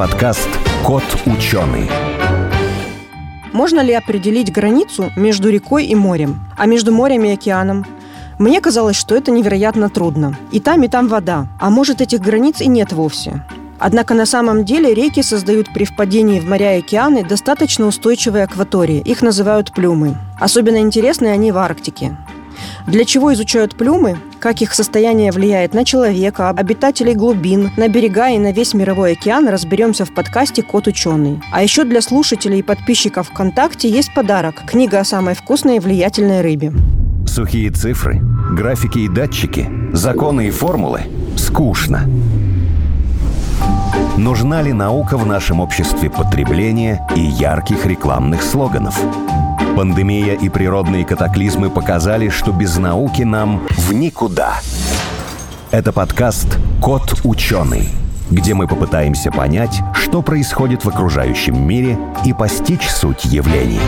подкаст «Кот ученый». Можно ли определить границу между рекой и морем, а между морем и океаном? Мне казалось, что это невероятно трудно. И там, и там вода. А может, этих границ и нет вовсе. Однако на самом деле реки создают при впадении в моря и океаны достаточно устойчивые акватории. Их называют плюмы. Особенно интересны они в Арктике. Для чего изучают плюмы? Как их состояние влияет на человека, обитателей глубин, на берега и на весь мировой океан, разберемся в подкасте «Кот ученый». А еще для слушателей и подписчиков ВКонтакте есть подарок – книга о самой вкусной и влиятельной рыбе. Сухие цифры, графики и датчики, законы и формулы – скучно. Нужна ли наука в нашем обществе потребления и ярких рекламных слоганов? Пандемия и природные катаклизмы показали, что без науки нам в никуда. Это подкаст «Кот ученый», где мы попытаемся понять, что происходит в окружающем мире и постичь суть явлений.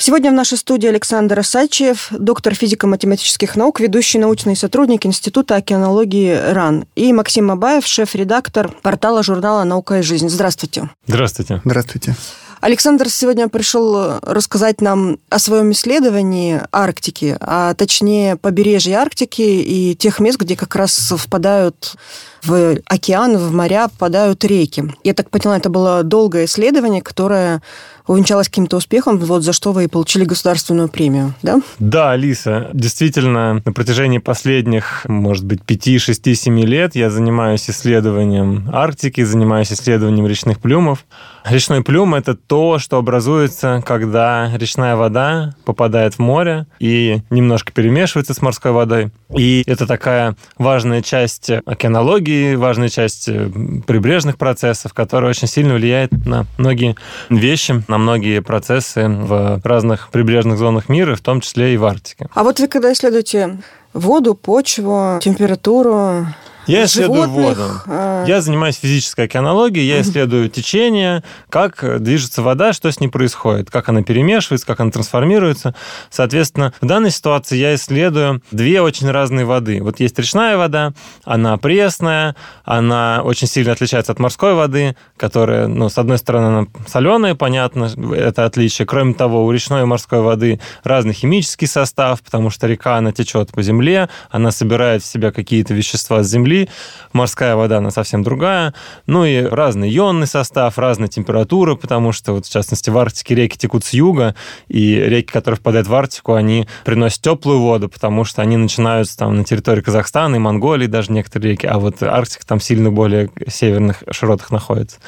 Сегодня в нашей студии Александр Асачев, доктор физико-математических наук, ведущий научный сотрудник Института океанологии РАН, и Максим Абаев, шеф-редактор портала журнала «Наука и жизнь». Здравствуйте. Здравствуйте. Здравствуйте. Александр сегодня пришел рассказать нам о своем исследовании Арктики, а точнее побережья Арктики и тех мест, где как раз впадают в океан, в моря, попадают реки. Я так поняла, это было долгое исследование, которое увенчалось каким-то успехом, вот за что вы и получили государственную премию, да? Да, Алиса, действительно, на протяжении последних, может быть, 5, 6, 7 лет я занимаюсь исследованием Арктики, занимаюсь исследованием речных плюмов. Речной плюм – это то, что образуется, когда речная вода попадает в море и немножко перемешивается с морской водой. И это такая важная часть океанологии, важная часть э, прибрежных процессов, которая очень сильно влияет на многие вещи, на многие процессы в разных прибрежных зонах мира, в том числе и в Арктике. А вот вы когда исследуете воду, почву, температуру, я исследую воду. А. Я занимаюсь физической океанологией, я исследую течение, как движется вода, что с ней происходит, как она перемешивается, как она трансформируется. Соответственно, в данной ситуации я исследую две очень разные воды. Вот есть речная вода, она пресная, она очень сильно отличается от морской воды, которая, ну, с одной стороны, она соленая, понятно, это отличие. Кроме того, у речной и морской воды разный химический состав, потому что река, она течет по земле, она собирает в себя какие-то вещества с земли, Морская вода, она совсем другая. Ну и разный ионный состав, разная температура, потому что, вот, в частности, в Арктике реки текут с юга, и реки, которые впадают в Арктику, они приносят теплую воду, потому что они начинаются там на территории Казахстана и Монголии даже некоторые реки, а вот Арктика там сильно более северных широтах находится.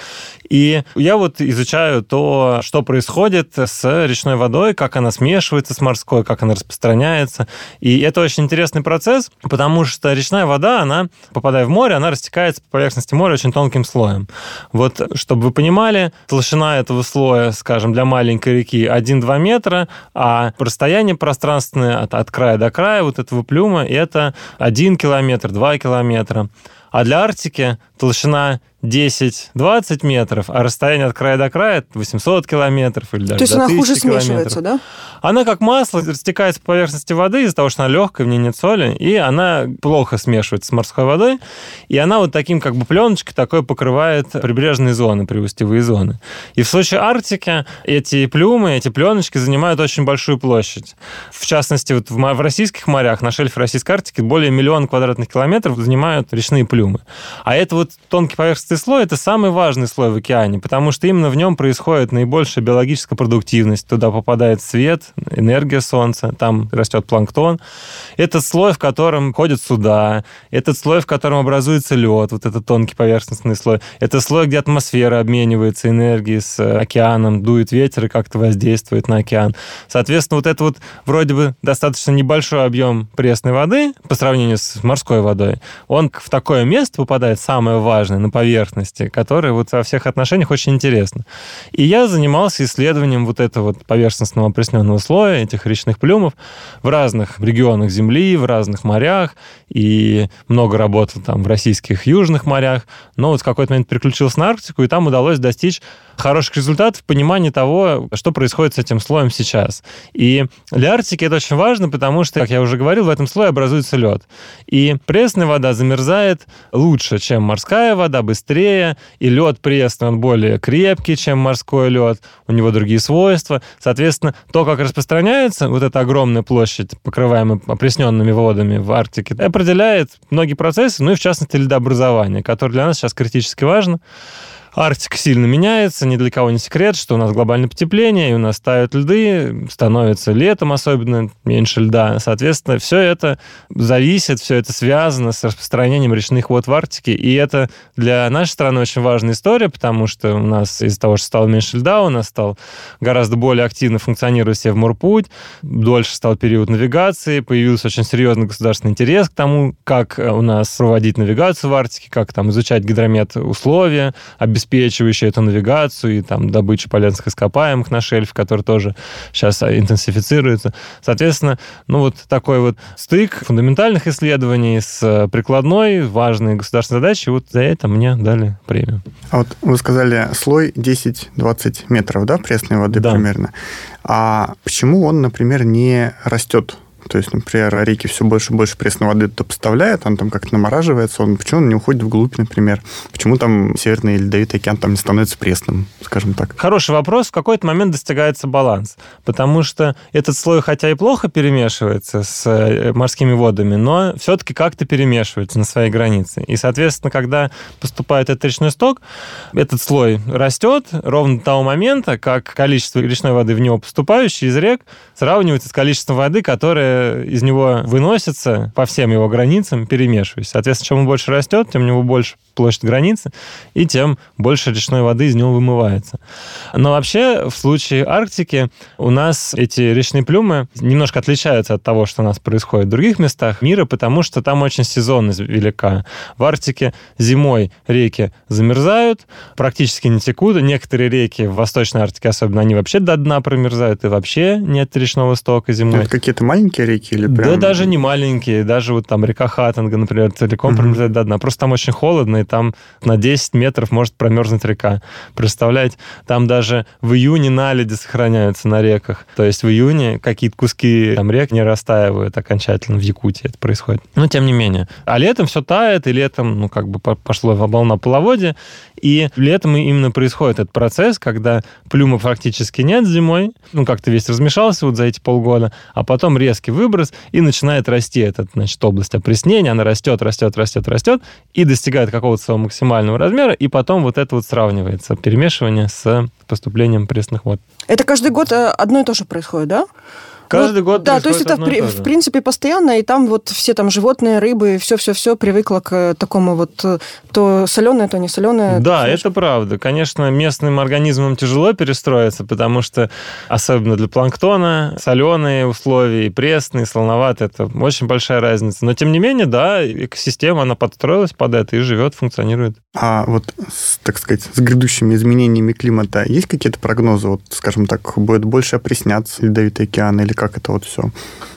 И я вот изучаю то, что происходит с речной водой, как она смешивается с морской, как она распространяется. И это очень интересный процесс, потому что речная вода, она, попадая в море, она растекается по поверхности моря очень тонким слоем. Вот, чтобы вы понимали, толщина этого слоя, скажем, для маленькой реки 1-2 метра, а расстояние пространственное от, от края до края вот этого плюма это 1 километр, 2 километра. А для Арктики толщина 10-20 метров, а расстояние от края до края 800 километров или даже То есть до она хуже километров. смешивается, да? Она как масло растекается по поверхности воды из-за того, что она легкая, в ней нет соли, и она плохо смешивается с морской водой, и она вот таким как бы пленочкой такой покрывает прибрежные зоны, приустевые зоны. И в случае Арктики эти плюмы, эти пленочки занимают очень большую площадь. В частности, вот в российских морях, на шельфе Российской Арктики более миллиона квадратных километров занимают речные плюмы. А это вот тонкий поверхностный Поверхностный слой – это самый важный слой в океане, потому что именно в нем происходит наибольшая биологическая продуктивность. Туда попадает свет, энергия Солнца, там растет планктон. Этот слой, в котором ходят суда, этот слой, в котором образуется лед, вот этот тонкий поверхностный слой. Это слой, где атмосфера обменивается энергией с океаном, дует ветер и как-то воздействует на океан. Соответственно, вот это вот вроде бы достаточно небольшой объем пресной воды по сравнению с морской водой, он в такое место попадает самое важное, на поверхность поверхности, которая вот во всех отношениях очень интересна. И я занимался исследованием вот этого вот поверхностного опресненного слоя, этих речных плюмов в разных регионах Земли, в разных морях, и много работал там в российских южных морях, но вот в какой-то момент переключился на Арктику, и там удалось достичь хороших результатов в понимании того, что происходит с этим слоем сейчас. И для Арктики это очень важно, потому что, как я уже говорил, в этом слое образуется лед. И пресная вода замерзает лучше, чем морская вода, быстрее, быстрее, и лед пресный, он более крепкий, чем морской лед, у него другие свойства. Соответственно, то, как распространяется вот эта огромная площадь, покрываемая опресненными водами в Арктике, определяет многие процессы, ну и в частности льдообразование, которое для нас сейчас критически важно. Арктика сильно меняется, ни для кого не секрет, что у нас глобальное потепление, и у нас тают льды, становится летом особенно меньше льда. Соответственно, все это зависит, все это связано с распространением речных вод в Арктике, и это для нашей страны очень важная история, потому что у нас из-за того, что стало меньше льда, у нас стал гораздо более активно функционировать Севморпуть, дольше стал период навигации, появился очень серьезный государственный интерес к тому, как у нас проводить навигацию в Арктике, как там изучать гидромет условия, обеспечивающие эту навигацию и там добычу полезных ископаемых на шельфе, который тоже сейчас интенсифицируется. Соответственно, ну вот такой вот стык фундаментальных исследований с э, прикладной, важной государственной задачей, вот за это мне дали премию. А вот вы сказали слой 10-20 метров, да, пресной воды да. примерно. А почему он, например, не растет то есть, например, реки все больше и больше пресной воды туда поставляют, он там как-то намораживается, он почему он не уходит вглубь, например? Почему там Северный Ледовитый океан там не становится пресным, скажем так? Хороший вопрос. В какой-то момент достигается баланс, потому что этот слой хотя и плохо перемешивается с э, морскими водами, но все-таки как-то перемешивается на своей границе. И, соответственно, когда поступает этот речной сток, этот слой растет ровно до того момента, как количество речной воды в него поступающей из рек сравнивается с количеством воды, из него выносятся по всем его границам, перемешиваясь. Соответственно, чем он больше растет, тем у него больше площадь границы, и тем больше речной воды из него вымывается. Но вообще в случае Арктики у нас эти речные плюмы немножко отличаются от того, что у нас происходит в других местах мира, потому что там очень сезонность велика. В Арктике зимой реки замерзают, практически не текут. Некоторые реки в Восточной Арктике особенно, они вообще до дна промерзают, и вообще нет речного стока зимой. Это какие-то маленькие реки или прям... Да даже не маленькие, даже вот там река Хаттенга, например, целиком угу. промерзает до дна. Просто там очень холодно, и там на 10 метров может промерзнуть река. Представляете? Там даже в июне наледи сохраняются на реках. То есть в июне какие-то куски там рек не растаивают окончательно. В Якутии это происходит. Но тем не менее. А летом все тает, и летом, ну, как бы пошло волна половодья, и летом именно происходит этот процесс, когда плюма практически нет зимой, ну, как-то весь размешался вот за эти полгода, а потом резкий выброс, и начинает расти эта, значит, область опреснения, она растет, растет, растет, растет, и достигает какого-то своего максимального размера, и потом вот это вот сравнивается, перемешивание с поступлением пресных вод. Это каждый год э, одно и то же происходит, да? Каждый год Да, то есть это в, в принципе постоянно, и там вот все там животные, рыбы, все-все-все привыкло к такому вот э, то соленое, то не соленое. Да, это правда. Конечно, местным организмам тяжело перестроиться, потому что особенно для планктона соленые условия и пресные, и солоноватые, это очень большая разница. Но тем не менее, да, экосистема, она подстроилась под это и живет, функционирует. А вот, так сказать, с грядущими изменениями климата есть какие-то прогнозы? Вот, скажем так, будет больше опресняться ледовитый океан или как это вот все?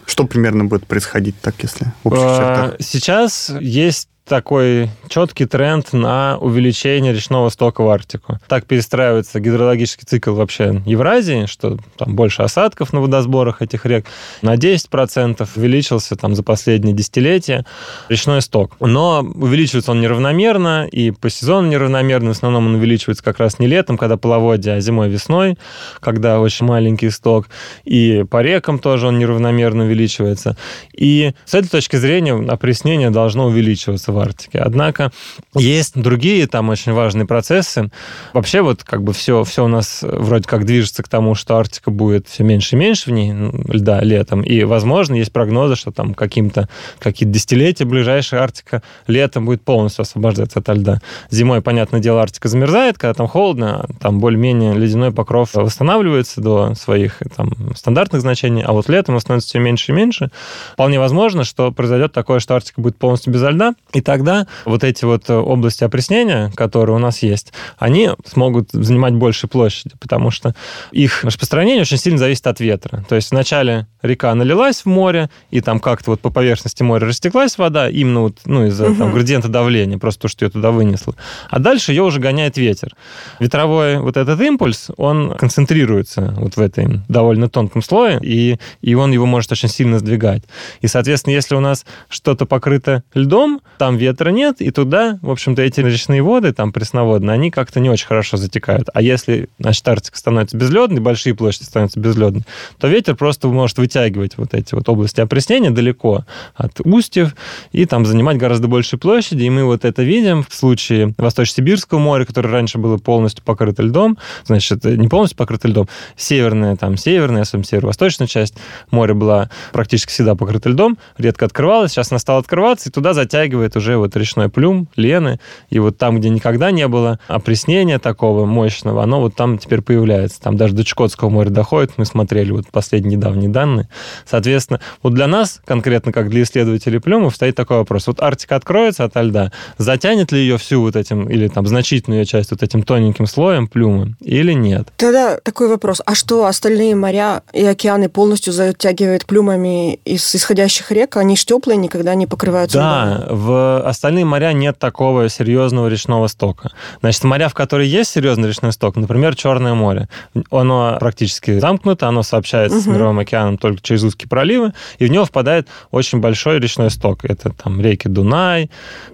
Что примерно будет происходить так, если в общих а, чертах? Сейчас есть такой четкий тренд на увеличение речного стока в Арктику. Так перестраивается гидрологический цикл вообще Евразии, что там больше осадков на водосборах этих рек. На 10% увеличился там за последние десятилетия речной сток. Но увеличивается он неравномерно, и по сезону неравномерно. В основном он увеличивается как раз не летом, когда половодье, а зимой, весной, когда очень маленький сток. И по рекам тоже он неравномерно увеличивается. И с этой точки зрения опреснение должно увеличиваться в Арктике. Однако есть другие там очень важные процессы. Вообще вот как бы все, все у нас вроде как движется к тому, что Арктика будет все меньше и меньше в ней льда летом. И, возможно, есть прогнозы, что там каким-то какие-то десятилетия ближайшая Арктика летом будет полностью освобождаться от льда. Зимой, понятное дело, Арктика замерзает, когда там холодно, там более-менее ледяной покров восстанавливается до своих там стандартных значений, а вот летом становится все меньше и меньше. Вполне возможно, что произойдет такое, что Арктика будет полностью без льда, и тогда вот эти вот э, области опреснения, которые у нас есть, они смогут занимать больше площади, потому что их распространение очень сильно зависит от ветра. То есть вначале река налилась в море, и там как-то вот по поверхности моря растеклась вода, именно вот, ну, из-за угу. там, градиента давления, просто то, что ее туда вынесло. А дальше ее уже гоняет ветер. Ветровой вот этот импульс, он концентрируется вот в этом довольно тонком слое, и, и он его может очень сильно сдвигать. И, соответственно, если у нас что-то покрыто льдом, там там ветра нет, и туда, в общем-то, эти речные воды, там пресноводные, они как-то не очень хорошо затекают. А если, значит, Арктика становится безледной, большие площади становятся безледной, то ветер просто может вытягивать вот эти вот области опреснения далеко от устьев и там занимать гораздо большие площади. И мы вот это видим в случае Восточно-Сибирского моря, которое раньше было полностью покрыто льдом, значит, не полностью покрыто льдом, северная, там, северная, особенно северо-восточная часть моря была практически всегда покрыта льдом, редко открывалась, сейчас она стала открываться, и туда затягивает уже вот речной плюм, лены, и вот там, где никогда не было опреснения такого мощного, оно вот там теперь появляется. Там даже до Чукотского моря доходит, мы смотрели вот последние недавние данные. Соответственно, вот для нас, конкретно как для исследователей плюмов, стоит такой вопрос. Вот Арктика откроется от льда, затянет ли ее всю вот этим, или там значительную ее часть вот этим тоненьким слоем плюмы, или нет? Тогда такой вопрос. А что, остальные моря и океаны полностью затягивают плюмами из исходящих рек? Они ж теплые, никогда не покрываются Да, льдом. в остальные моря нет такого серьезного речного стока. Значит, моря, в которые есть серьезный речной сток, например, Черное море, оно практически замкнуто, оно сообщается угу. с Мировым океаном только через узкие проливы, и в него впадает очень большой речной сток. Это там реки Дунай,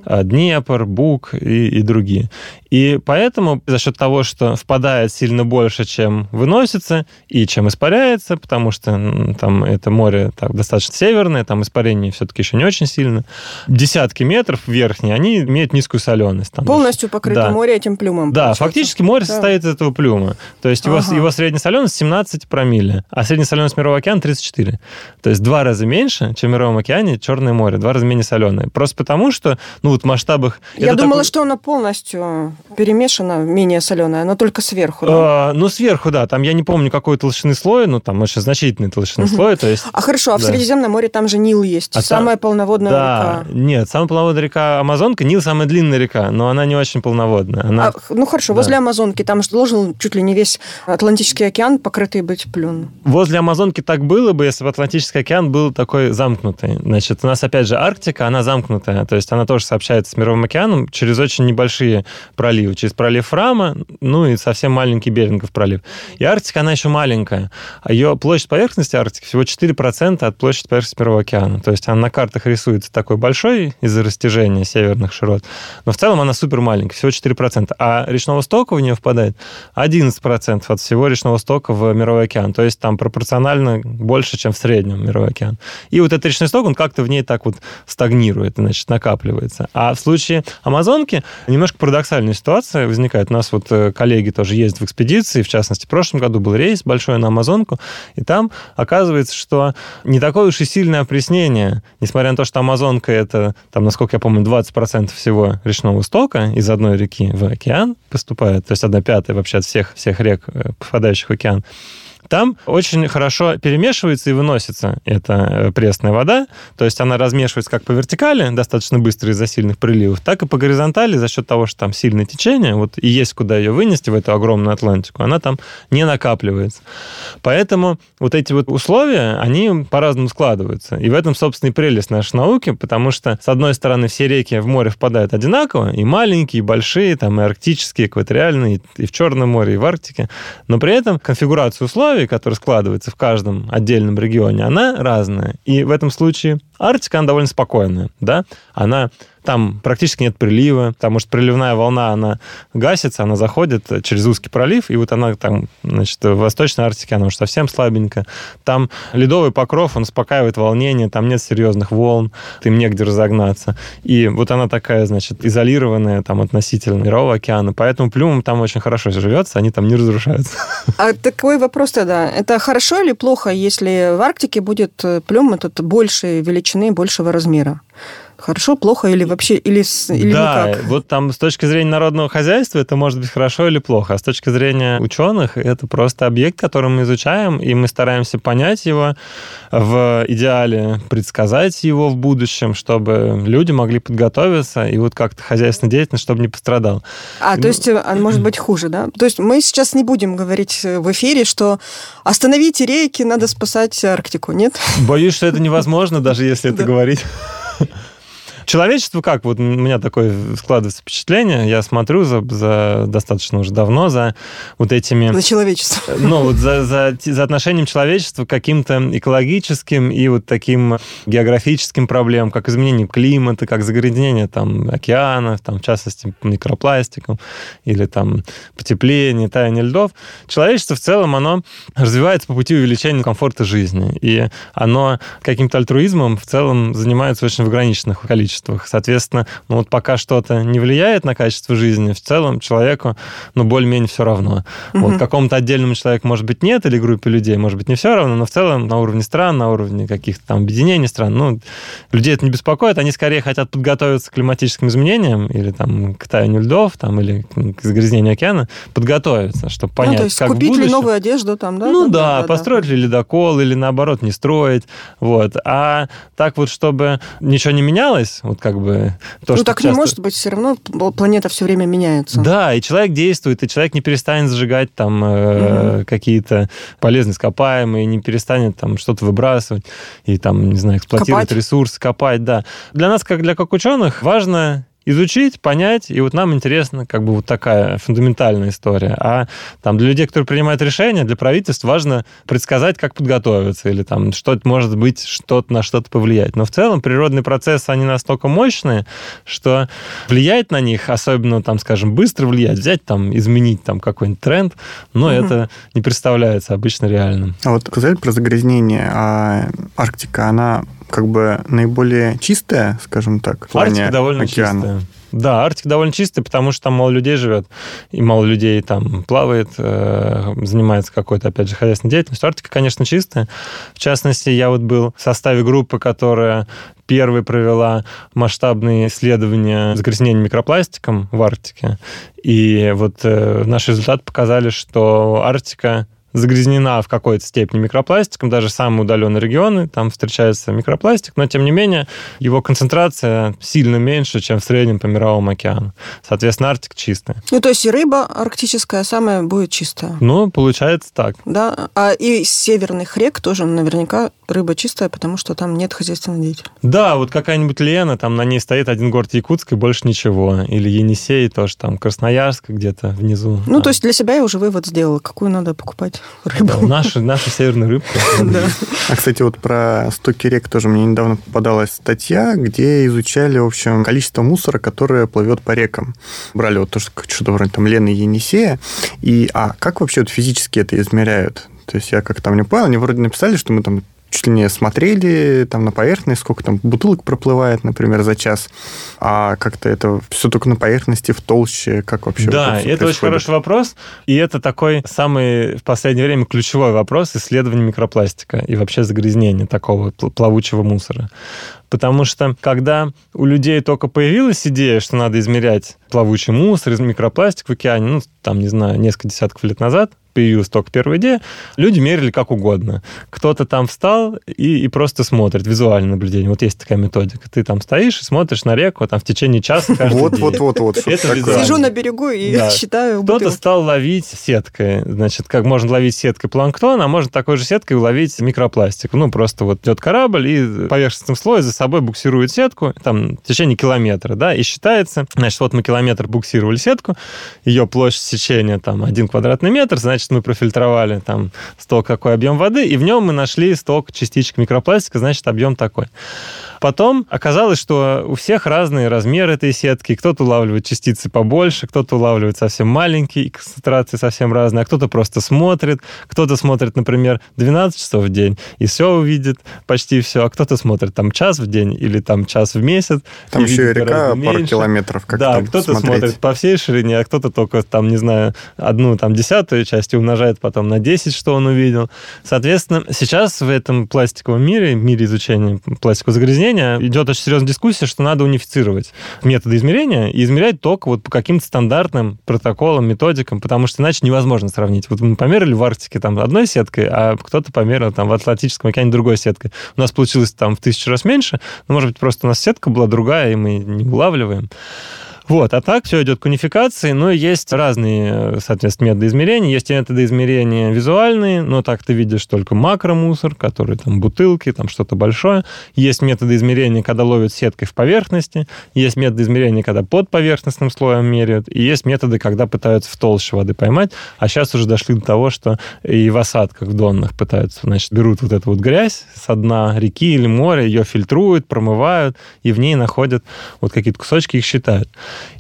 э, Днепр, Буг и, и другие. И поэтому за счет того, что впадает сильно больше, чем выносится и чем испаряется, потому что там это море так, достаточно северное, там испарение все-таки еще не очень сильно, десятки метров верхние, они имеют низкую соленость. Там Полностью покрыто да. море этим плюмом. Да, получается. фактически море да. состоит из этого плюма. То есть ага. его, его средняя соленость 17 промилле, а средняя соленость Мирового океана 34. То есть два раза меньше, чем в Мировом океане Черное море, два раза менее соленое. Просто потому, что ну вот в масштабах... Я думала, такой... что оно полностью перемешано, менее соленое, но только сверху. Да? А, ну, сверху, да. Там я не помню, какой толщины слой, но там очень значительный толщины угу. слой. То есть, а хорошо, а в Средиземном море там же Нил есть, а самая там... полноводная да, река. Нет, самая полноводная река Амазонка. Нил самая длинная река, но она не очень полноводная. Она... А, ну, хорошо, да. возле Амазонки там же должен чуть ли не весь Атлантический океан покрытый быть плюн. Возле Амазонки так было бы, если бы Атлантический океан был такой замкнутый. Значит, у нас, опять же, Арктика, она замкнутая, то есть она тоже сообщается с Мировым океаном через очень небольшие проливы, через пролив Фрама, ну и совсем маленький Берингов пролив. И Арктика, она еще маленькая. А ее площадь поверхности Арктики всего 4% от площади поверхности Мирового океана. То есть она на картах рисуется такой большой из-за растяжения северных широт. Но в целом она супер маленькая, всего 4%. А речного стока в нее впадает 11% от всего речного стока в Мировой океан. То есть там пропорционально больше, чем в среднем Мировой океан. И вот этот речной сток, он как-то в ней так вот стагнирует, значит, накапливается. А в случае Амазонки немножко парадоксальная ситуация возникает. У нас вот э, коллеги тоже ездят в экспедиции, в частности, в прошлом году был рейс большой на Амазонку, и там оказывается, что не такое уж и сильное опреснение, несмотря на то, что Амазонка это, там, насколько я помню, 20% всего речного стока из одной реки в океан поступает, то есть одна пятая вообще от всех, всех рек, э, попадающих в океан. Там очень хорошо перемешивается и выносится эта э, пресная вода, то есть она размешивается как по вертикали, достаточно быстро из-за сильных приливов, так и по горизонтали за счет того, что там сильное течение, вот и есть куда ее вынести в эту огромную Атлантику, она там не накапливается. Поэтому вот эти вот условия, они по-разному складываются. И в этом, собственно, и прелесть нашей науки, потому что, с одной стороны, все реки в море впадают одинаково, и маленькие, и большие, там и арктические, экваториальные, и в Черном море, и в Арктике, но при этом конфигурация условий условий, которые складываются в каждом отдельном регионе, она разная. И в этом случае Арктика, она довольно спокойная, да, она там практически нет прилива, потому что приливная волна, она гасится, она заходит через узкий пролив, и вот она там, значит, в Восточной Арктике она уже совсем слабенькая. Там ледовый покров, он успокаивает волнение, там нет серьезных волн, им негде разогнаться. И вот она такая, значит, изолированная там относительно Мирового океана, поэтому плюмам там очень хорошо живется, они там не разрушаются. А такой вопрос тогда, это хорошо или плохо, если в Арктике будет плюм этот большей величины, большего размера? Хорошо, плохо или вообще или, или да, никак? вот там с точки зрения народного хозяйства это может быть хорошо или плохо, а с точки зрения ученых это просто объект, который мы изучаем, и мы стараемся понять его в идеале, предсказать его в будущем, чтобы люди могли подготовиться и вот как-то хозяйственная деятельность, чтобы не пострадал. А, то есть, а, может быть хуже, да? То есть мы сейчас не будем говорить в эфире, что остановите рейки, надо спасать Арктику, нет? Боюсь, что это невозможно, даже если это говорить. Человечество как? Вот у меня такое складывается впечатление, я смотрю за, за достаточно уже давно за вот этими... За человечество. Ну, вот за, за, за отношением человечества к каким-то экологическим и вот таким географическим проблемам, как изменение климата, как загрязнение там океанов, там, в частности, микропластиком, или там потепление, таяние льдов. Человечество в целом, оно развивается по пути увеличения комфорта жизни, и оно каким-то альтруизмом в целом занимается очень в ограниченных количествах. Соответственно, ну вот пока что-то не влияет на качество жизни, в целом человеку, ну, более-менее все равно. Угу. Вот какому-то отдельному человеку, может быть, нет, или группе людей, может быть, не все равно, но в целом на уровне стран, на уровне каких-то там объединений стран, ну, людей это не беспокоит, они скорее хотят подготовиться к климатическим изменениям или там к таянию льдов, там, или к загрязнению океана, подготовиться, чтобы понять, ну, то есть как купить ли новую одежду там, да? Ну да, да, да построить да. ли ледокол или наоборот не строить, вот. А так вот, чтобы ничего не менялось, вот как бы... То, ну так часто... не может быть, все равно планета все время меняется. Да, и человек действует, и человек не перестанет сжигать там э, угу. какие-то полезные ископаемые, не перестанет там что-то выбрасывать и там, не знаю, эксплуатировать копать. ресурсы, копать, да. Для нас, как для как ученых, важно изучить, понять, и вот нам интересно как бы вот такая фундаментальная история. А там для людей, которые принимают решения, для правительств важно предсказать, как подготовиться, или там что то может быть, что-то на что-то повлиять. Но в целом природные процессы, они настолько мощные, что влиять на них, особенно там, скажем, быстро влиять, взять там, изменить там какой-нибудь тренд, но угу. это не представляется обычно реальным. А вот сказать про загрязнение, а Арктика, она как бы наиболее чистая, скажем так, в плане Арктика довольно океана. чистая. Да, Арктика довольно чистая, потому что там мало людей живет, и мало людей там плавает, э, занимается какой-то, опять же, хозяйственной деятельностью. Арктика, конечно, чистая. В частности, я вот был в составе группы, которая первой провела масштабные исследования загрязнения микропластиком в Арктике. И вот э, наши результаты показали, что Арктика загрязнена в какой-то степени микропластиком, даже самые удаленные регионы, там встречается микропластик, но тем не менее его концентрация сильно меньше, чем в среднем по мировому океану. Соответственно, Арктика чистая. Ну, то есть и рыба арктическая самая будет чистая. Ну, получается так. Да, а и северных рек тоже наверняка рыба чистая, потому что там нет хозяйственной деятельности. Да, вот какая-нибудь Лена, там на ней стоит один город Якутск и больше ничего. Или Енисей тоже там, Красноярск где-то внизу. Ну, там. то есть для себя я уже вывод сделала, какую надо покупать рыбу. Да, наши, наши северные рыбки. А, кстати, вот про стоки рек тоже мне недавно попадалась статья, где изучали, в общем, количество мусора, которое плывет по рекам. Брали вот то, что-то вроде там Лены и Енисея. И, а как вообще физически это измеряют? То есть я как там не понял, они вроде написали, что мы там чуть ли не смотрели там на поверхность, сколько там бутылок проплывает, например, за час, а как-то это все только на поверхности, в толще, как вообще? Да, это, это очень хороший вопрос, и это такой самый в последнее время ключевой вопрос исследования микропластика и вообще загрязнения такого плавучего мусора. Потому что когда у людей только появилась идея, что надо измерять плавучий мусор, микропластик в океане, ну, там, не знаю, несколько десятков лет назад, появилась только первая идея, люди мерили как угодно. Кто-то там встал и, и просто смотрит, визуальное наблюдение. Вот есть такая методика. Ты там стоишь и смотришь на реку там в течение часа каждый вот, день. Вот, вот, вот. Это Сижу на берегу и да. считаю Кто-то стал ловить сеткой. Значит, как можно ловить сеткой планктон, а можно такой же сеткой ловить микропластик. Ну, просто вот идет корабль и поверхностным слоем собой буксирует сетку там в течение километра, да, и считается, значит, вот мы километр буксировали сетку, ее площадь сечения там один квадратный метр, значит, мы профильтровали там столько какой объем воды, и в нем мы нашли столько частичек микропластика, значит, объем такой. Потом оказалось, что у всех разные размеры этой сетки. Кто-то улавливает частицы побольше, кто-то улавливает совсем маленькие, концентрации совсем разные, а кто-то просто смотрит. Кто-то смотрит, например, 12 часов в день и все увидит, почти все, а кто-то смотрит там час в день или там час в месяц. Там еще и река пару километров. Как да, кто-то смотрит по всей ширине, а кто-то только там, не знаю, одну там десятую часть и умножает потом на 10, что он увидел. Соответственно, сейчас в этом пластиковом мире, мире изучения пластикового загрязнения, идет очень серьезная дискуссия, что надо унифицировать методы измерения и измерять ток вот по каким-то стандартным протоколам, методикам, потому что иначе невозможно сравнить. Вот мы померили в Арктике там одной сеткой, а кто-то померил там в Атлантическом океане другой сеткой. У нас получилось там в тысячу раз меньше, но, может быть, просто у нас сетка была другая, и мы не улавливаем. Вот, а так все идет к унификации, но есть разные, соответственно, методы измерения. Есть методы измерения визуальные, но так ты видишь только макромусор, который там бутылки, там что-то большое. Есть методы измерения, когда ловят сеткой в поверхности. Есть методы измерения, когда под поверхностным слоем меряют. И есть методы, когда пытаются в толще воды поймать. А сейчас уже дошли до того, что и в осадках в донных пытаются, значит, берут вот эту вот грязь со дна реки или моря, ее фильтруют, промывают, и в ней находят вот какие-то кусочки, их считают.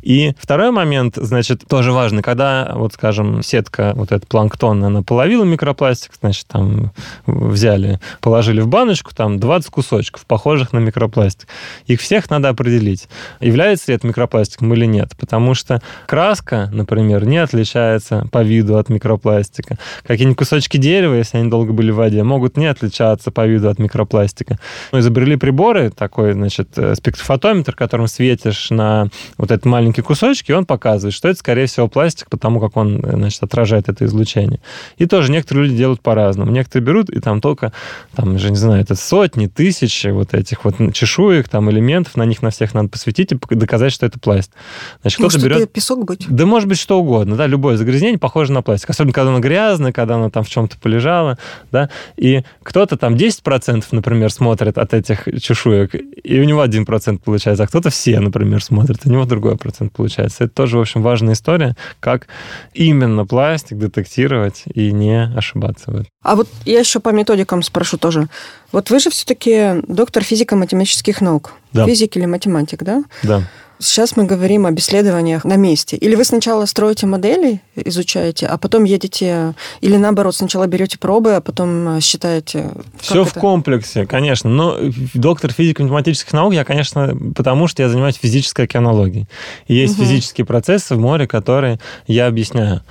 И второй момент, значит, тоже важный, когда, вот, скажем, сетка, вот этот планктон, она половила микропластик, значит, там взяли, положили в баночку, там 20 кусочков, похожих на микропластик. Их всех надо определить, является ли это микропластиком или нет, потому что краска, например, не отличается по виду от микропластика. Какие-нибудь кусочки дерева, если они долго были в воде, могут не отличаться по виду от микропластика. Мы изобрели приборы, такой, значит, э, спектрофотометр, которым светишь на вот этот маленькие кусочки, и он показывает, что это, скорее всего, пластик, потому как он, э, значит, отражает это излучение. И тоже некоторые люди делают по-разному. Некоторые берут, и там только, там, же не знаю, это сотни, тысячи вот этих вот чешуек, там, элементов, на них на всех надо посвятить и доказать, что это пластик. Значит, кто-то берет... Это песок быть? Да может быть что угодно, да, любое загрязнение похоже на пластик. Особенно, когда оно грязное, когда оно там в чем-то полежало, да. И кто-то там 10%, например, смотрит от этих чешуек, и у него 1% получается, а кто-то все, например, смотрит, у него другое 100% получается. Это тоже, в общем, важная история, как именно пластик детектировать и не ошибаться. Вот. А вот я еще по методикам спрошу тоже. Вот вы же все-таки доктор физико-математических наук. Да. Физик или математик, да? Да. Сейчас мы говорим об исследованиях на месте. Или вы сначала строите модели, изучаете, а потом едете, или наоборот, сначала берете пробы, а потом э, считаете... Все это? в комплексе, конечно. Но доктор физико-математических наук я, конечно, потому что я занимаюсь физической океанологией. И есть угу. физические процессы в море, которые я объясняю.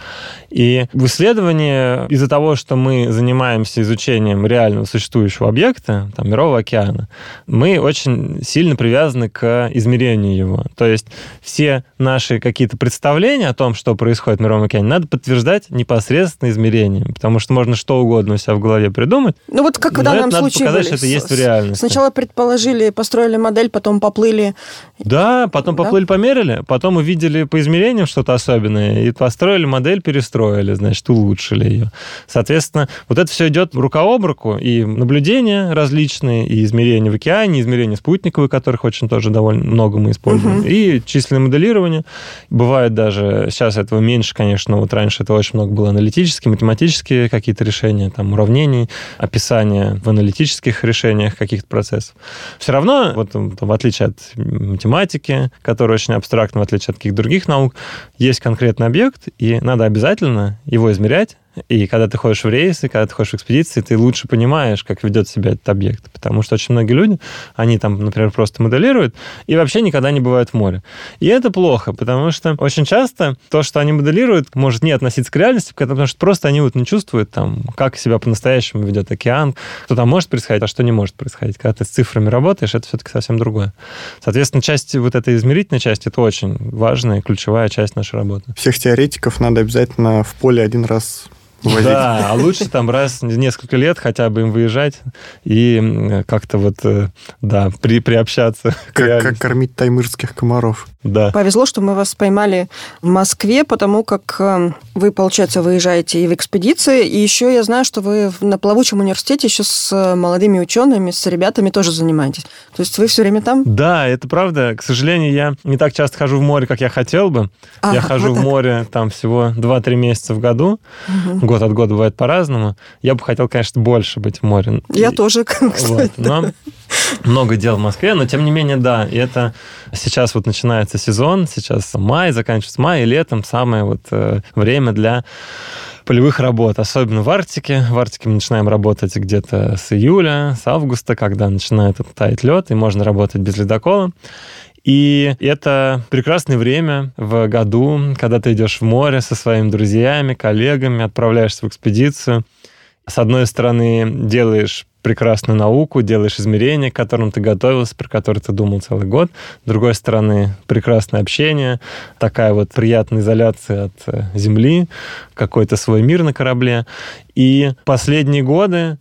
И в исследовании из-за того, что мы занимаемся изучением реального существующего объекта, там, мирового океана, мы очень сильно привязаны к измерению его. То есть все наши какие-то представления о том, что происходит в Мировом океане, надо подтверждать непосредственно измерением, потому что можно что угодно у себя в голове придумать. Ну вот как в данном случае надо показать, были. что это есть в реальности. Сначала предположили, построили модель, потом поплыли. Да, потом да? поплыли, померили, потом увидели по измерениям что-то особенное, и построили модель, перестроили, значит, улучшили ее. Соответственно, вот это все идет рука об руку, и наблюдения различные, и измерения в океане, и измерения спутниковые, которых очень тоже довольно много мы используем, угу и численное моделирование. Бывает даже, сейчас этого меньше, конечно, вот раньше это очень много было аналитические, математические какие-то решения, там, уравнений, описания в аналитических решениях каких-то процессов. Все равно, вот в отличие от математики, которая очень абстрактна, в отличие от каких-то других наук, есть конкретный объект, и надо обязательно его измерять, и когда ты ходишь в рейсы, когда ты ходишь в экспедиции, ты лучше понимаешь, как ведет себя этот объект. Потому что очень многие люди, они там, например, просто моделируют и вообще никогда не бывают в море. И это плохо, потому что очень часто то, что они моделируют, может не относиться к реальности, потому что просто они вот не чувствуют, там, как себя по-настоящему ведет океан, что там может происходить, а что не может происходить. Когда ты с цифрами работаешь, это все-таки совсем другое. Соответственно, часть вот этой измерительной части, это очень важная, ключевая часть нашей работы. Всех теоретиков надо обязательно в поле один раз возить. Да, а лучше там раз в несколько лет хотя бы им выезжать и как-то вот, э, да, при, приобщаться. Как, как кормить таймырских комаров. Да. Повезло, что мы вас поймали в Москве, потому как э, вы, получается, выезжаете и в экспедиции, и еще я знаю, что вы на плавучем университете еще с э, молодыми учеными, с ребятами тоже занимаетесь. То есть вы все время там? Да, это правда. К сожалению, я не так часто хожу в море, как я хотел бы. А, я хожу вот в море там всего 2-3 месяца в году. Угу. Год от года бывает по-разному. Я бы хотел, конечно, больше быть в море. Я и, тоже, кстати. Вот. Но много дел в Москве, но тем не менее, да, и это сейчас вот начинается сезон, сейчас май, заканчивается май, и летом самое вот э, время для полевых работ, особенно в Арктике. В Арктике мы начинаем работать где-то с июля, с августа, когда начинает таять лед, и можно работать без ледокола. И это прекрасное время в году, когда ты идешь в море со своими друзьями, коллегами, отправляешься в экспедицию. С одной стороны, делаешь прекрасную науку, делаешь измерения, к которым ты готовился, про которые ты думал целый год. С другой стороны, прекрасное общение, такая вот приятная изоляция от э, Земли, какой-то свой мир на корабле. И последние годы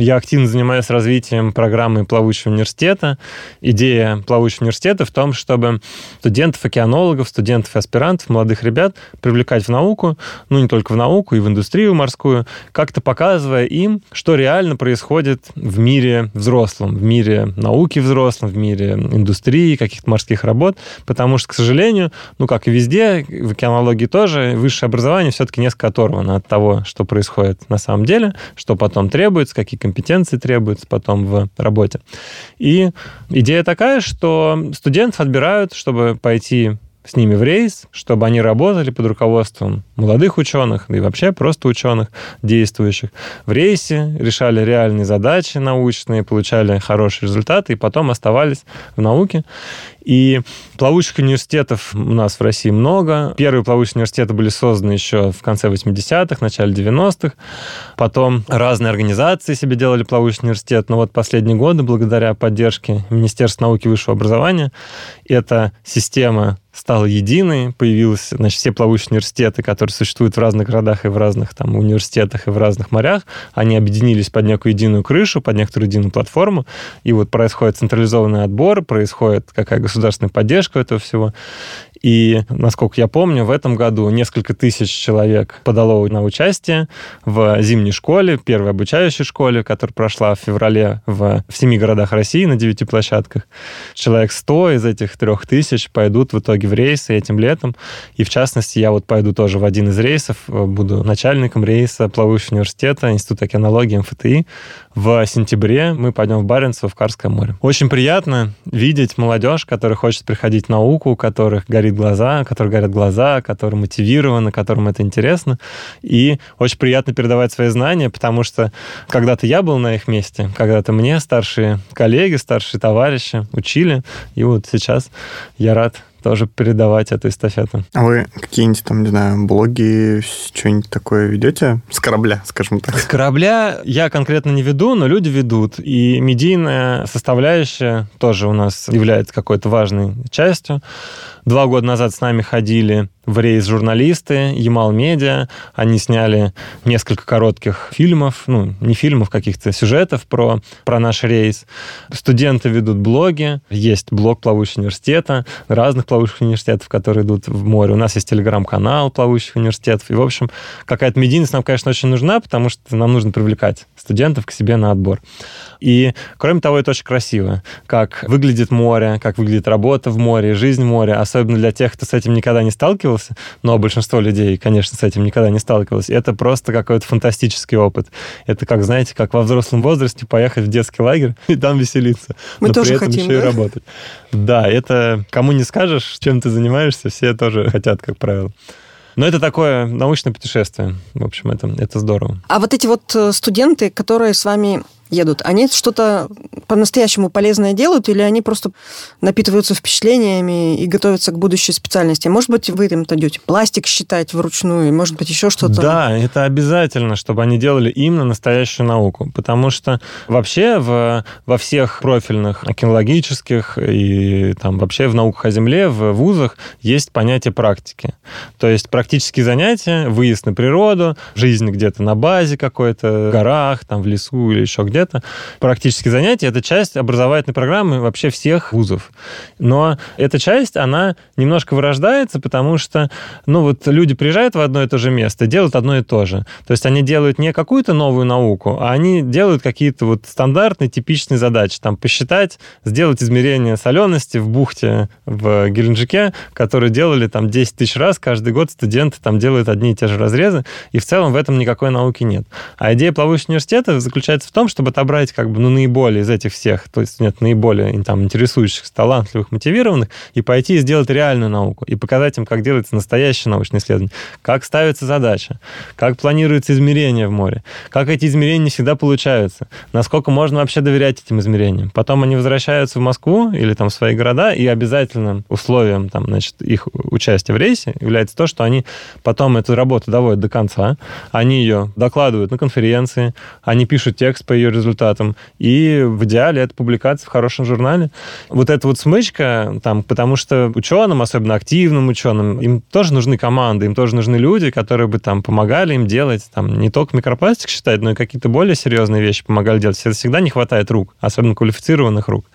я активно занимаюсь развитием программы плавучего университета. Идея плавучего университета в том, чтобы студентов, океанологов, студентов и аспирантов, молодых ребят привлекать в науку, ну не только в науку, и в индустрию морскую, как-то показывая им, что реально происходит в мире взрослом, в мире науки взрослом, в мире индустрии, каких-то морских работ, потому что, к сожалению, ну как и везде, в океанологии тоже, высшее образование все-таки несколько оторвано от того, что происходит на самом деле, что потом требуется, какие компетенции требуются потом в работе. И идея такая, что студентов отбирают, чтобы пойти с ними в рейс, чтобы они работали под руководством молодых ученых, да и вообще просто ученых, действующих. В рейсе решали реальные задачи научные, получали хорошие результаты и потом оставались в науке. И плавучих университетов у нас в России много. Первые плавучие университеты были созданы еще в конце 80-х, начале 90-х. Потом разные организации себе делали плавучий университет. Но вот последние годы, благодаря поддержке Министерства науки и высшего образования, эта система стала единой, появились, значит, все плавучие университеты, которые существуют в разных городах и в разных там университетах и в разных морях, они объединились под некую единую крышу, под некоторую единую платформу, и вот происходит централизованный отбор, происходит какая государственная поддержка этого всего. И, насколько я помню, в этом году несколько тысяч человек подало на участие в зимней школе, первой обучающей школе, которая прошла в феврале в, в семи городах России на девяти площадках. Человек 100 из этих трех тысяч пойдут в итоге в рейсы этим летом. И, в частности, я вот пойду тоже в один из рейсов, буду начальником рейса Плавающего университета Института океанологии МФТИ. В сентябре мы пойдем в Баренцево, в Карское море. Очень приятно видеть молодежь, которая хочет приходить в науку, у которых горит горит глаза, которые горят глаза, которые мотивированы, которым это интересно. И очень приятно передавать свои знания, потому что когда-то я был на их месте, когда-то мне старшие коллеги, старшие товарищи учили, и вот сейчас я рад тоже передавать эту эстафету. А вы какие-нибудь там, не знаю, блоги, что-нибудь такое ведете? С корабля, скажем так. С корабля я конкретно не веду, но люди ведут. И медийная составляющая тоже у нас является какой-то важной частью. Два года назад с нами ходили в рейс журналисты Ямал Медиа. Они сняли несколько коротких фильмов, ну, не фильмов, каких-то сюжетов про, про наш рейс. Студенты ведут блоги. Есть блог Плавучего университета, разных плавучих университетов, которые идут в море. У нас есть телеграм-канал плавучих университетов. И, в общем, какая-то медийность нам, конечно, очень нужна, потому что нам нужно привлекать студентов к себе на отбор. И, кроме того, это очень красиво. Как выглядит море, как выглядит работа в море, жизнь в море, особенно для тех, кто с этим никогда не сталкивался, но большинство людей, конечно, с этим никогда не сталкивалось. Это просто какой-то фантастический опыт. Это как, знаете, как во взрослом возрасте поехать в детский лагерь и там веселиться. Мы но тоже при этом хотим, еще да? и работать. Да, это кому не скажешь, чем ты занимаешься, все тоже хотят, как правило. Но это такое научное путешествие. В общем, это, это здорово. А вот эти вот э, студенты, которые с вами едут, они что-то по-настоящему полезное делают или они просто напитываются впечатлениями и готовятся к будущей специальности? Может быть, вы им идете пластик считать вручную, может быть, еще что-то? Да, это обязательно, чтобы они делали именно настоящую науку, потому что вообще в, во всех профильных океанологических и там вообще в науках о Земле, в вузах есть понятие практики. То есть практические занятия, выезд на природу, жизнь где-то на базе какой-то, в горах, там в лесу или еще где университета. Практические занятия – это часть образовательной программы вообще всех вузов. Но эта часть, она немножко вырождается, потому что, ну, вот люди приезжают в одно и то же место, делают одно и то же. То есть они делают не какую-то новую науку, а они делают какие-то вот стандартные, типичные задачи. Там посчитать, сделать измерение солености в бухте в Геленджике, которые делали там 10 тысяч раз, каждый год студенты там делают одни и те же разрезы, и в целом в этом никакой науки нет. А идея плавучего университета заключается в том, чтобы отобрать как бы ну, наиболее из этих всех, то есть нет, наиболее там, интересующихся, талантливых, мотивированных, и пойти и сделать реальную науку, и показать им, как делается настоящее научное исследование, как ставится задача, как планируется измерение в море, как эти измерения всегда получаются, насколько можно вообще доверять этим измерениям. Потом они возвращаются в Москву или там в свои города, и обязательным условием там, значит, их участия в рейсе является то, что они потом эту работу доводят до конца, они ее докладывают на конференции, они пишут текст по ее результатом, и в идеале это публикация в хорошем журнале. Вот эта вот смычка, там, потому что ученым, особенно активным ученым, им тоже нужны команды, им тоже нужны люди, которые бы там помогали им делать, там, не только микропластик считать, но и какие-то более серьезные вещи помогали делать. Всегда не хватает рук, особенно квалифицированных рук.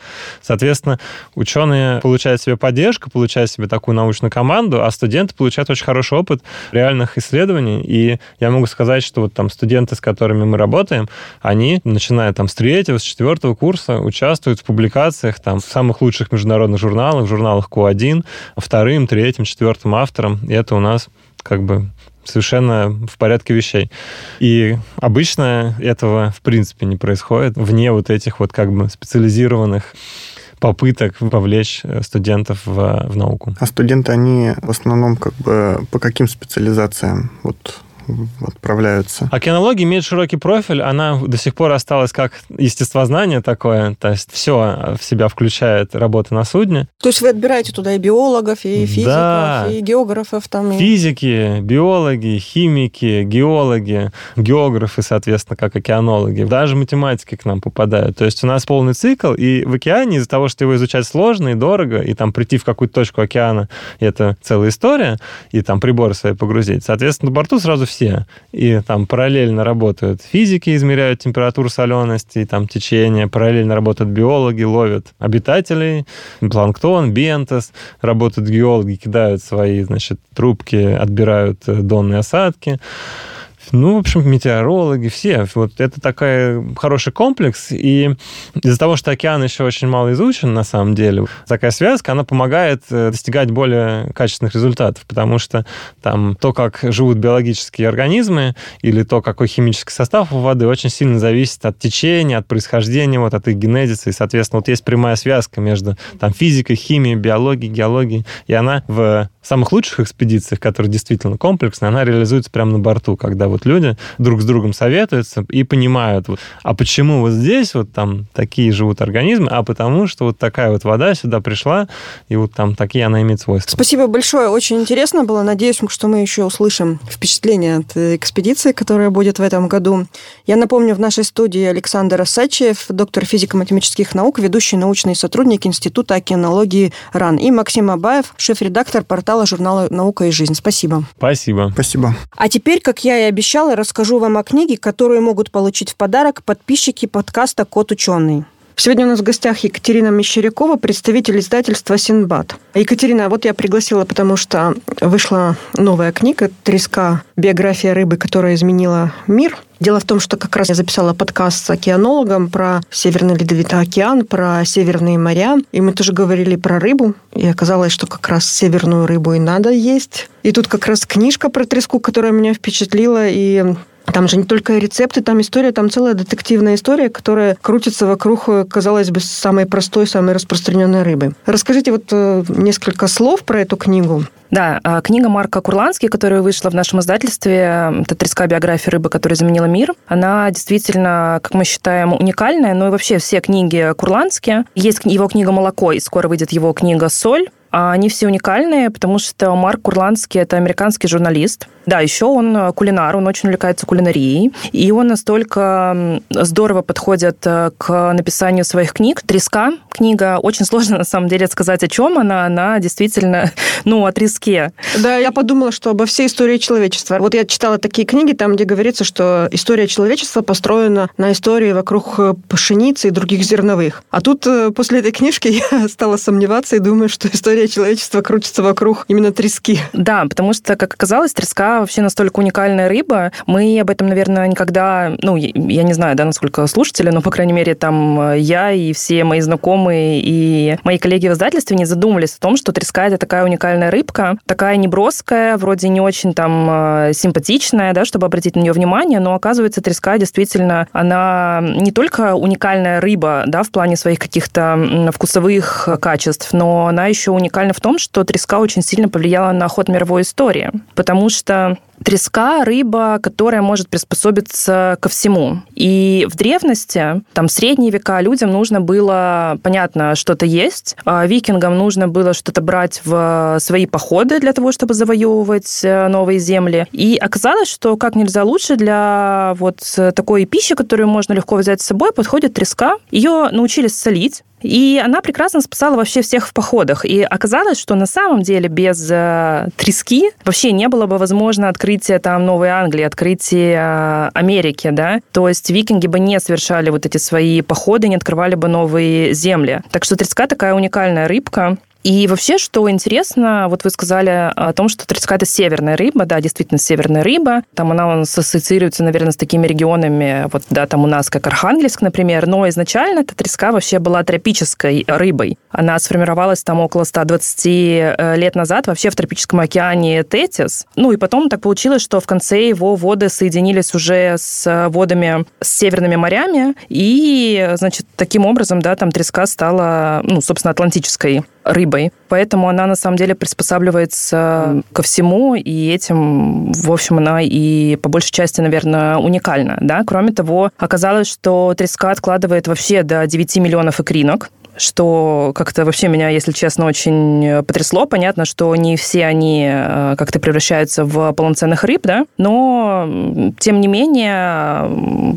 Соответственно, ученые получают себе поддержку, получают себе такую научную команду, а студенты получают очень хороший опыт реальных исследований. И я могу сказать, что вот там студенты, с которыми мы работаем, они, начиная там с третьего, с четвертого курса, участвуют в публикациях там в самых лучших международных журналах, в журналах Q1, вторым, третьим, четвертым автором. И это у нас как бы совершенно в порядке вещей. И обычно этого, в принципе, не происходит вне вот этих вот как бы специализированных попыток вовлечь э, студентов в, в науку. А студенты, они в основном как бы по каким специализациям? Вот отправляются. Океанология имеет широкий профиль, она до сих пор осталась как естествознание такое, то есть все в себя включает работа на судне. То есть вы отбираете туда и биологов, и физиков, да. и географов там? И... Физики, биологи, химики, геологи, географы, соответственно, как океанологи, даже математики к нам попадают. То есть у нас полный цикл, и в океане из-за того, что его изучать сложно и дорого, и там прийти в какую-то точку океана, это целая история, и там приборы свои погрузить, соответственно, на борту сразу все. И там параллельно работают физики, измеряют температуру солености, и там течение, параллельно работают биологи, ловят обитателей, планктон, бентос, работают геологи, кидают свои, значит, трубки, отбирают э, донные осадки. Ну, в общем, метеорологи, все. Вот это такой хороший комплекс. И из-за того, что океан еще очень мало изучен, на самом деле, такая связка, она помогает э, достигать более качественных результатов, потому что там то, как живут биологические организмы, или то, какой химический состав у воды, очень сильно зависит от течения, от происхождения, вот от их генезиса. И, соответственно, вот есть прямая связка между там, физикой, химией, биологией, геологией. И она в самых лучших экспедициях, которые действительно комплексные, она реализуется прямо на борту, когда вот люди друг с другом советуются и понимают, вот, а почему вот здесь вот там такие живут организмы, а потому что вот такая вот вода сюда пришла, и вот там такие она имеет свойства. Спасибо большое, очень интересно было. Надеюсь, что мы еще услышим впечатления от экспедиции, которая будет в этом году. Я напомню, в нашей студии Александр Асачев, доктор физико-математических наук, ведущий научный сотрудник Института океанологии РАН, и Максим Абаев, шеф-редактор портала портала журнала «Наука и жизнь». Спасибо. Спасибо. Спасибо. А теперь, как я и обещала, расскажу вам о книге, которую могут получить в подарок подписчики подкаста «Кот ученый». Сегодня у нас в гостях Екатерина Мещерякова, представитель издательства «Синбад». Екатерина, вот я пригласила, потому что вышла новая книга «Треска. Биография рыбы, которая изменила мир». Дело в том, что как раз я записала подкаст с океанологом про Северный Ледовитый океан, про северные моря. И мы тоже говорили про рыбу. И оказалось, что как раз северную рыбу и надо есть. И тут как раз книжка про треску, которая меня впечатлила. И там же не только рецепты, там история, там целая детективная история, которая крутится вокруг, казалось бы, самой простой, самой распространенной рыбы. Расскажите вот э, несколько слов про эту книгу. Да, а, книга Марка Курланский, которая вышла в нашем издательстве, это «Треска биография рыбы, которая изменила мир», она действительно, как мы считаем, уникальная, но и вообще все книги Курланские. Есть его книга «Молоко», и скоро выйдет его книга «Соль», а они все уникальные, потому что Марк Курландский – это американский журналист. Да, еще он э, кулинар, он очень увлекается кулинарией. И он настолько здорово подходит э, к написанию своих книг. «Треска» книга, очень сложно на самом деле сказать, о чем она. Она действительно, ну, о треске. Да, я подумала, что обо всей истории человечества. Вот я читала такие книги, там, где говорится, что история человечества построена на истории вокруг э, пшеницы и других зерновых. А тут после этой книжки я стала сомневаться и думаю, что история история человечества крутится вокруг именно трески. Да, потому что, как оказалось, треска вообще настолько уникальная рыба. Мы об этом, наверное, никогда, ну, я не знаю, да, насколько слушатели, но, по крайней мере, там э, я и все мои знакомые и мои коллеги в издательстве не задумывались о том, что треска – это такая уникальная рыбка, такая неброская, вроде не очень там э, симпатичная, да, чтобы обратить на нее внимание, но, оказывается, треска действительно, она не только уникальная рыба, да, в плане своих каких-то вкусовых качеств, но она еще уникальна в том, что треска очень сильно повлияла на ход мировой истории, потому что треска – рыба, которая может приспособиться ко всему. И в древности, там, в средние века людям нужно было, понятно, что-то есть, а викингам нужно было что-то брать в свои походы для того, чтобы завоевывать э, новые земли. И оказалось, что как нельзя лучше для вот такой пищи, которую можно легко взять с собой, подходит треска. Ее научились солить, и она прекрасно спасала вообще всех в походах. И оказалось, что на самом деле без э, трески вообще не было бы возможно открытие там Новой Англии, открытие э, Америки, да. То есть викинги бы не совершали вот эти свои походы, не открывали бы новые земли. Так что треска такая уникальная рыбка. И вообще, что интересно, вот вы сказали о том, что треска – это северная рыба, да, действительно северная рыба. Там она ассоциируется, наверное, с такими регионами, вот, да, там у нас как Архангельск, например, но изначально эта треска вообще была тропической рыбой. Она сформировалась там около 120 э, лет назад вообще в тропическом океане Тетис. Ну и потом так получилось, что в конце его воды соединились уже с водами с северными морями, и, значит, таким образом, да, там треска стала, ну, собственно, атлантической рыбой. Поэтому она на самом деле приспосабливается ко всему, и этим, в общем, она и по большей части, наверное, уникальна. Да? Кроме того, оказалось, что треска откладывает вообще до 9 миллионов икринок, что как-то вообще меня, если честно, очень потрясло. Понятно, что не все они э, как-то превращаются в полноценных рыб, да, но тем не менее,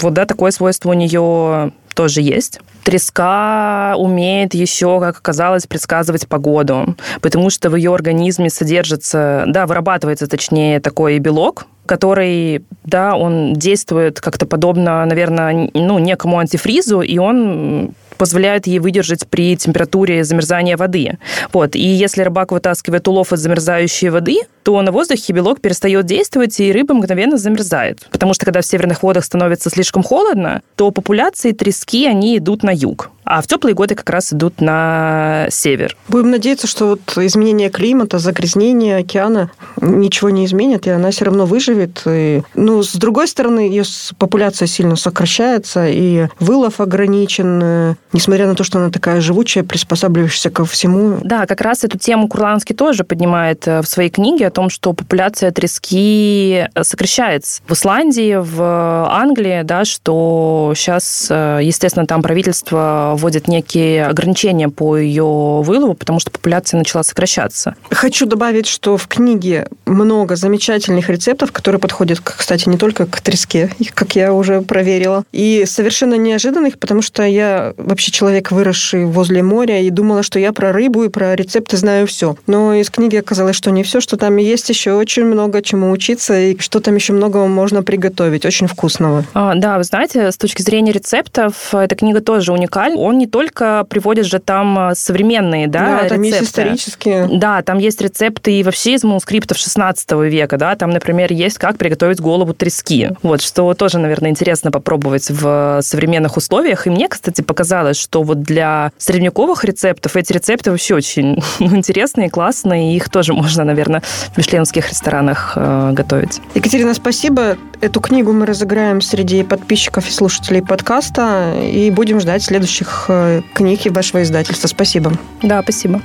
вот да, такое свойство у нее тоже есть. Треска умеет еще, как оказалось, предсказывать погоду, потому что в ее организме содержится, да, вырабатывается, точнее, такой белок, который, да, он действует как-то подобно, наверное, ну, некому антифризу, и он позволяет ей выдержать при температуре замерзания воды. Вот. И если рыбак вытаскивает улов из замерзающей воды, то на воздухе белок перестает действовать, и рыба мгновенно замерзает. Потому что когда в северных водах становится слишком холодно, то популяции трески, они идут на юг а в теплые годы как раз идут на север. Будем надеяться, что вот изменение климата, загрязнение океана ничего не изменит, и она все равно выживет. И, ну, с другой стороны, ее популяция сильно сокращается, и вылов ограничен, несмотря на то, что она такая живучая, приспосабливающаяся ко всему. Да, как раз эту тему Курланский тоже поднимает э, в своей книге о том, что популяция трески э, сокращается. В Исландии, в Англии, да, что сейчас, э, естественно, там правительство вводят некие ограничения по ее вылову, потому что популяция начала сокращаться. Хочу добавить, что в книге много замечательных рецептов, которые подходят, кстати, не только к треске, как я уже проверила, и совершенно неожиданных, потому что я вообще человек, выросший возле моря, и думала, что я про рыбу и про рецепты знаю все. Но из книги оказалось, что не все, что там есть еще очень много чему учиться, и что там еще много можно приготовить, очень вкусного. А, да, вы знаете, с точки зрения рецептов, эта книга тоже уникальна он не только приводит же там а, современные, да, да там рецепты. есть исторические. Да, там есть рецепты и вообще из манускриптов 16 века, да, там, например, есть как приготовить голову трески. Вот, что тоже, наверное, интересно попробовать в современных условиях. И мне, кстати, показалось, что вот для средневековых рецептов эти рецепты вообще очень интересные, классные, и их тоже можно, наверное, в мишленских ресторанах э, готовить. Екатерина, спасибо. Эту книгу мы разыграем среди подписчиков и слушателей подкаста и будем ждать следующих Э, книги вашего издательства. Спасибо. Да, спасибо.